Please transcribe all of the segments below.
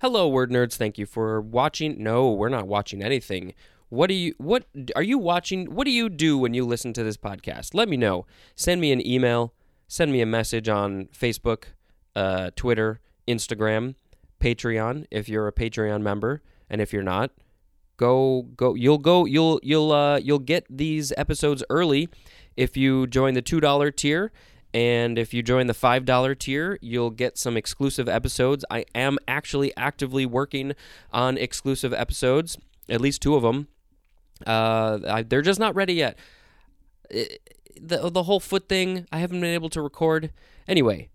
Hello, word nerds. Thank you for watching. No, we're not watching anything. What do you what are you watching? What do you do when you listen to this podcast? Let me know. Send me an email, send me a message on Facebook, uh, Twitter, Instagram, Patreon if you're a Patreon member, and if you're not, go go you'll go you'll you'll uh you'll get these episodes early if you join the $2 tier and if you join the $5 tier, you'll get some exclusive episodes. I am actually actively working on exclusive episodes, at least two of them. Uh, I, they're just not ready yet. It, the, the whole foot thing, I haven't been able to record. Anyway,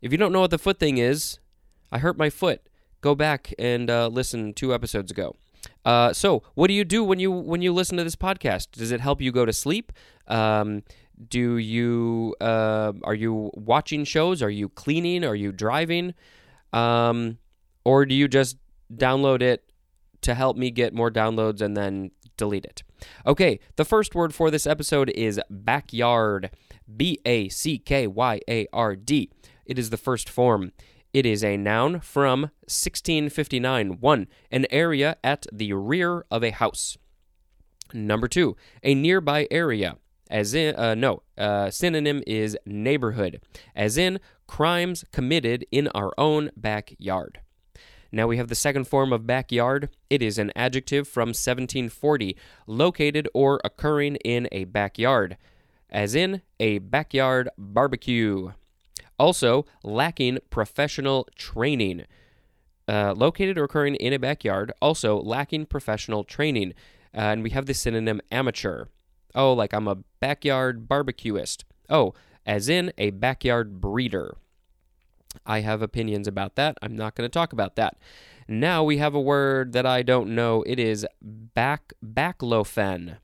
if you don't know what the foot thing is, I hurt my foot. Go back and uh, listen two episodes ago. Uh, so, what do you do when you when you listen to this podcast? Does it help you go to sleep? Um, do you uh, are you watching shows? Are you cleaning? Are you driving? Um, or do you just download it to help me get more downloads and then delete it? Okay, the first word for this episode is backyard. B A C K Y A R D. It is the first form. It is a noun from 1659. 1. An area at the rear of a house. Number 2. A nearby area as in uh, no uh, synonym is neighborhood. As in crimes committed in our own backyard. Now we have the second form of backyard. It is an adjective from 1740 located or occurring in a backyard. As in a backyard barbecue. Also lacking professional training. Uh, located or occurring in a backyard also lacking professional training. Uh, and we have the synonym amateur Oh, like I'm a backyard barbecuist. Oh, as in a backyard breeder. I have opinions about that. I'm not going to talk about that. Now we have a word that I don't know. It is back baclofen.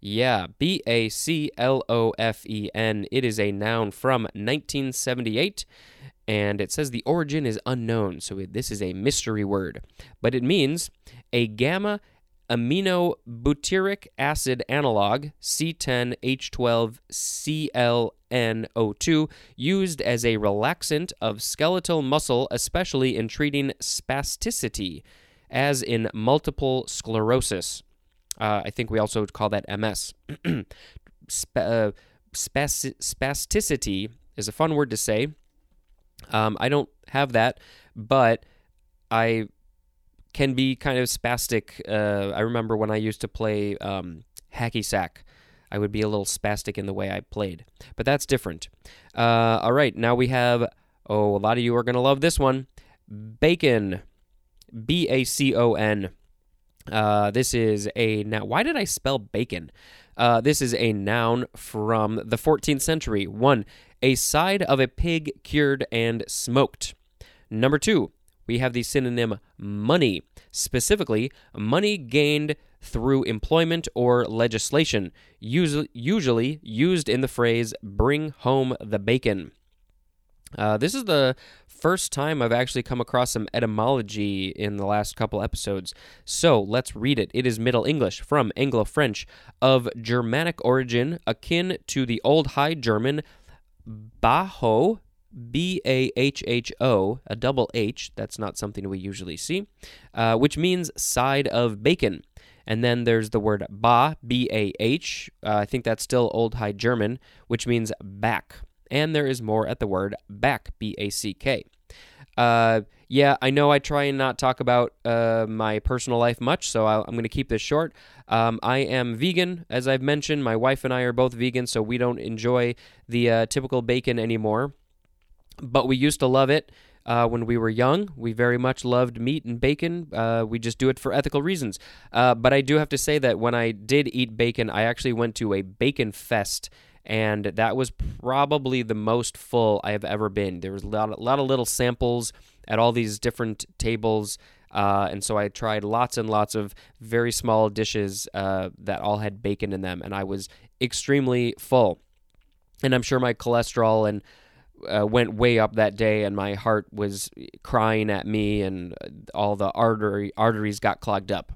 Yeah, B A C L O F E N. It is a noun from 1978 and it says the origin is unknown, so this is a mystery word. But it means a gamma aminobutyric acid analog C10H12ClNO2 used as a relaxant of skeletal muscle, especially in treating spasticity, as in multiple sclerosis. Uh, I think we also call that MS. Sp- uh, spasticity is a fun word to say. Um, I don't have that, but I can be kind of spastic. Uh, I remember when I used to play um, hacky sack. I would be a little spastic in the way I played, but that's different. Uh, all right, now we have. Oh, a lot of you are going to love this one. Bacon, B A C O N. Uh, this is a now. Why did I spell bacon? Uh, this is a noun from the 14th century. One, a side of a pig cured and smoked. Number two, we have the synonym money, specifically, money gained through employment or legislation, usually used in the phrase bring home the bacon. Uh, this is the first time I've actually come across some etymology in the last couple episodes. So let's read it. It is Middle English from Anglo French of Germanic origin, akin to the Old High German bahho, B A H H O, a double H, that's not something we usually see, uh, which means side of bacon. And then there's the word bah, B A H. Uh, I think that's still Old High German, which means back. And there is more at the word back, B A C K. Uh, yeah, I know I try and not talk about uh, my personal life much, so i am going to keep this short. Um, I am vegan, as I've mentioned. My wife and I are both vegan, so we don't enjoy the uh, typical bacon anymore but we used to love it uh, when we were young. We very much loved meat and bacon. Uh, we just do it for ethical reasons. Uh, but I do have to say that when I did eat bacon, I actually went to a bacon fest. And that was probably the most full I have ever been. There was a lot, a lot of little samples at all these different tables. Uh, and so I tried lots and lots of very small dishes uh, that all had bacon in them. And I was extremely full. And I'm sure my cholesterol and uh, went way up that day, and my heart was crying at me, and all the artery arteries got clogged up.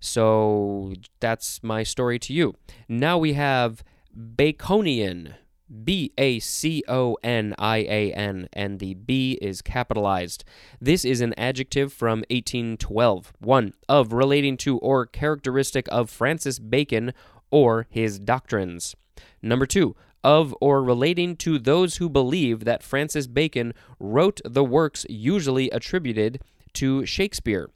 So that's my story to you. Now we have Baconian. B A C O N I A N, and the B is capitalized. This is an adjective from 1812. 1. Of relating to or characteristic of Francis Bacon or his doctrines. Number 2. Of or relating to those who believe that Francis Bacon wrote the works usually attributed to Shakespeare.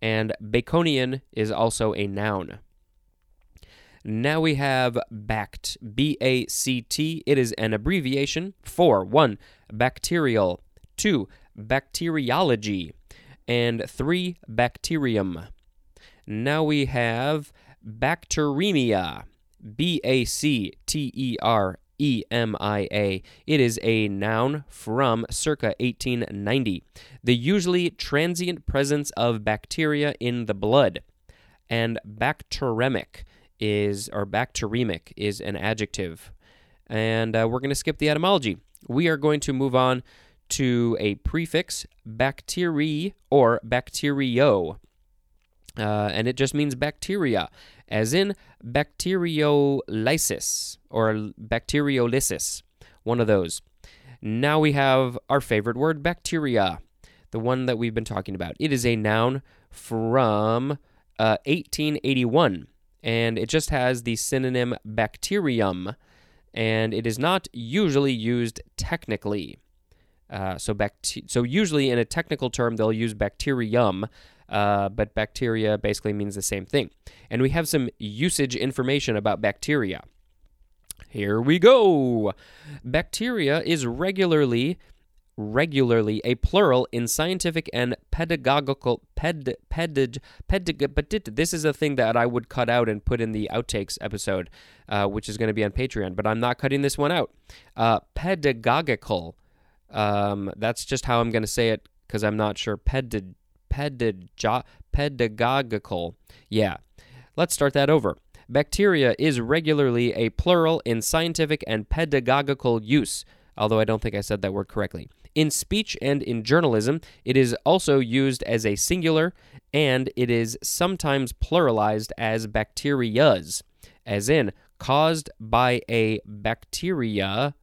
And Baconian is also a noun. Now we have BACT, B A C T. It is an abbreviation for 1. Bacterial, 2. Bacteriology, and 3. Bacterium. Now we have bacteremia, B A C T E R E M I A. It is a noun from circa 1890. The usually transient presence of bacteria in the blood. And bacteremic is, or bacteremic is an adjective. And uh, we're going to skip the etymology. We are going to move on to a prefix, bacteri or bacterio. Uh, and it just means bacteria, as in bacteriolysis or bacteriolysis, one of those. Now we have our favorite word, bacteria, the one that we've been talking about. It is a noun from uh, 1881 and it just has the synonym bacterium, and it is not usually used technically. Uh, so, so usually in a technical term, they'll use bacterium, uh, but bacteria basically means the same thing. And we have some usage information about bacteria. Here we go. Bacteria is regularly regularly a plural in scientific and pedagogical ped pedag pedag but this is a thing that I would cut out and put in the outtakes episode, uh, which is going to be on Patreon. But I'm not cutting this one out. Uh, pedagogical. Um, that's just how I'm going to say it because I'm not sure. Pedag pedag pedagogical. Yeah. Let's start that over. Bacteria is regularly a plural in scientific and pedagogical use, although I don't think I said that word correctly. In speech and in journalism, it is also used as a singular, and it is sometimes pluralized as bacterias, as in caused by a bacteria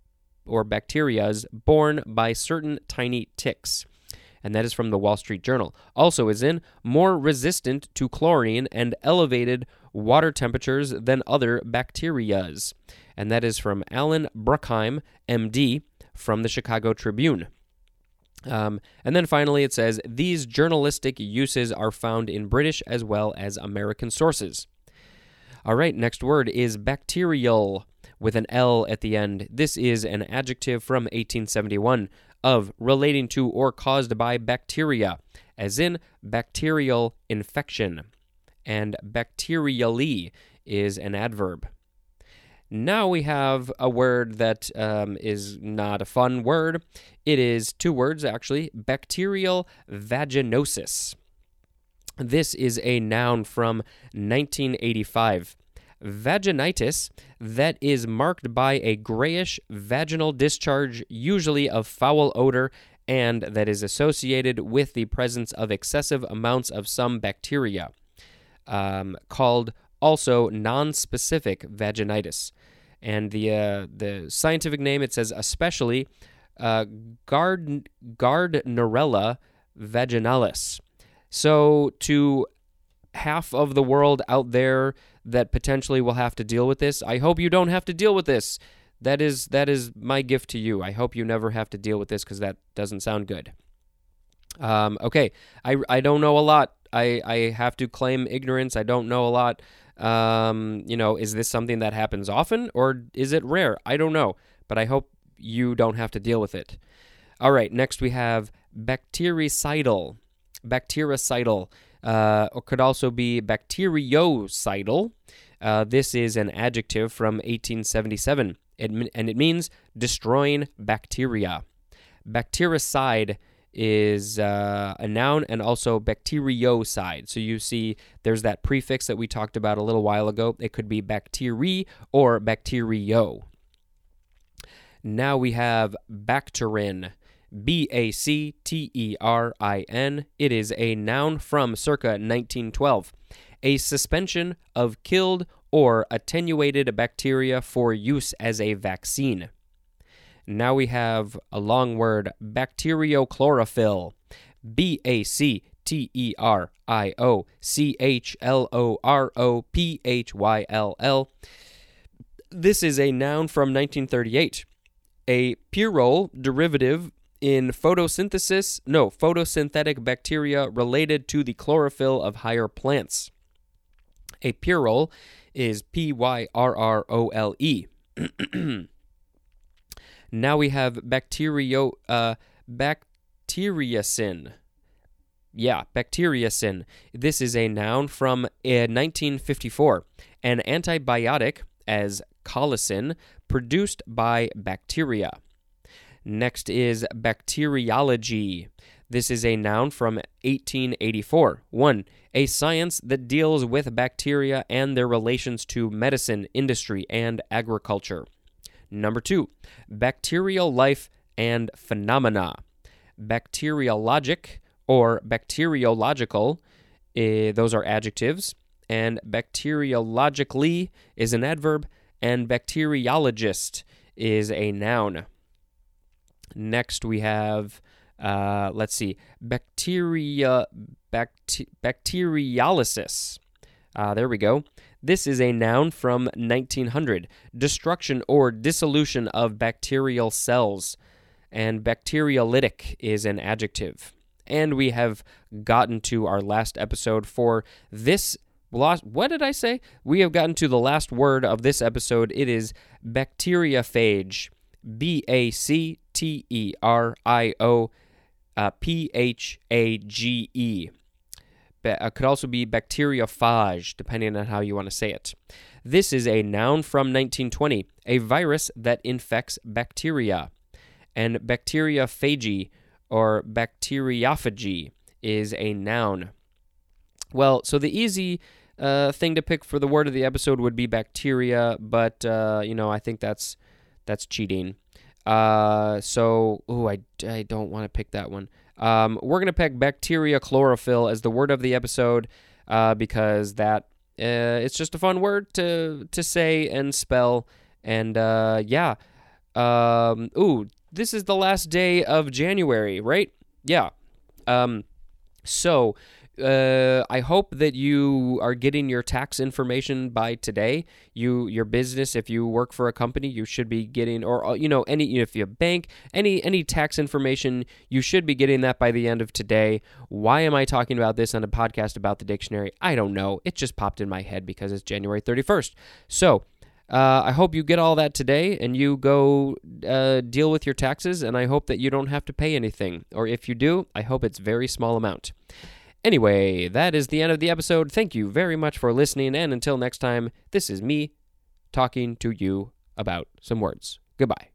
or bacterias borne by certain tiny ticks. And that is from the Wall Street Journal. Also, is in more resistant to chlorine and elevated water temperatures than other bacterias. And that is from Allan Bruckheim, MD, from the Chicago Tribune. Um, and then finally, it says these journalistic uses are found in British as well as American sources. All right, next word is bacterial with an L at the end. This is an adjective from 1871 of relating to or caused by bacteria, as in bacterial infection. And bacterially is an adverb. Now we have a word that um, is not a fun word. It is two words, actually bacterial vaginosis. This is a noun from 1985. Vaginitis that is marked by a grayish vaginal discharge, usually of foul odor, and that is associated with the presence of excessive amounts of some bacteria, um, called also non-specific vaginitis. And the uh, the scientific name it says especially uh, Gard Gardnerella vaginalis. So to half of the world out there that potentially will have to deal with this, I hope you don't have to deal with this. That is that is my gift to you. I hope you never have to deal with this because that doesn't sound good. Um, okay, I, I don't know a lot. I, I have to claim ignorance. I don't know a lot. Um, you know, is this something that happens often or is it rare? I don't know, but I hope you don't have to deal with it. All right, next we have bactericidal. Bactericidal, uh, or could also be bacteriocidal. Uh, this is an adjective from 1877, it, and it means destroying bacteria. Bactericide is uh, a noun and also bacteriocide. So you see there's that prefix that we talked about a little while ago. It could be bacteri or bacterio. Now we have bacterin. B A C T E R I N. It is a noun from circa 1912. A suspension of killed or attenuated bacteria for use as a vaccine. Now we have a long word bacteriochlorophyll. B A C T E R I O C H L O R O P H Y L L. This is a noun from 1938. A pyrrole derivative in photosynthesis, no, photosynthetic bacteria related to the chlorophyll of higher plants. A pyrrole is P Y R R O L E. now we have bacterio, uh, bacteriocin. Yeah, bacteriocin. This is a noun from uh, 1954. An antibiotic as colicin produced by bacteria. Next is bacteriology. This is a noun from 1884. 1. A science that deals with bacteria and their relations to medicine, industry, and agriculture. Number 2. Bacterial life and phenomena. Bacteriologic or bacteriological, eh, those are adjectives, and bacteriologically is an adverb, and bacteriologist is a noun. Next, we have, uh, let's see, bacteria, bacte- bacteriolysis. Uh, there we go. This is a noun from 1900 destruction or dissolution of bacterial cells. And bacteriolytic is an adjective. And we have gotten to our last episode for this. Lost, what did I say? We have gotten to the last word of this episode. It is bacteriophage. B A C T E R I O uh, P H A G E. Uh, could also be bacteriophage, depending on how you want to say it. This is a noun from 1920, a virus that infects bacteria. And bacteriophagy or bacteriophagy is a noun. Well, so the easy uh, thing to pick for the word of the episode would be bacteria, but uh, you know I think that's that's cheating. Uh, so, ooh, I, I don't want to pick that one. Um, we're gonna pick bacteria chlorophyll as the word of the episode uh, because that uh, it's just a fun word to to say and spell. And uh, yeah, um, ooh, this is the last day of January, right? Yeah. Um, so uh, I hope that you are getting your tax information by today. You, your business, if you work for a company, you should be getting, or uh, you know, any if you bank, any any tax information, you should be getting that by the end of today. Why am I talking about this on a podcast about the dictionary? I don't know. It just popped in my head because it's January thirty first. So. Uh, I hope you get all that today and you go uh, deal with your taxes, and I hope that you don't have to pay anything. Or if you do, I hope it's very small amount. Anyway, that is the end of the episode. Thank you very much for listening, and until next time, this is me talking to you about some words. Goodbye.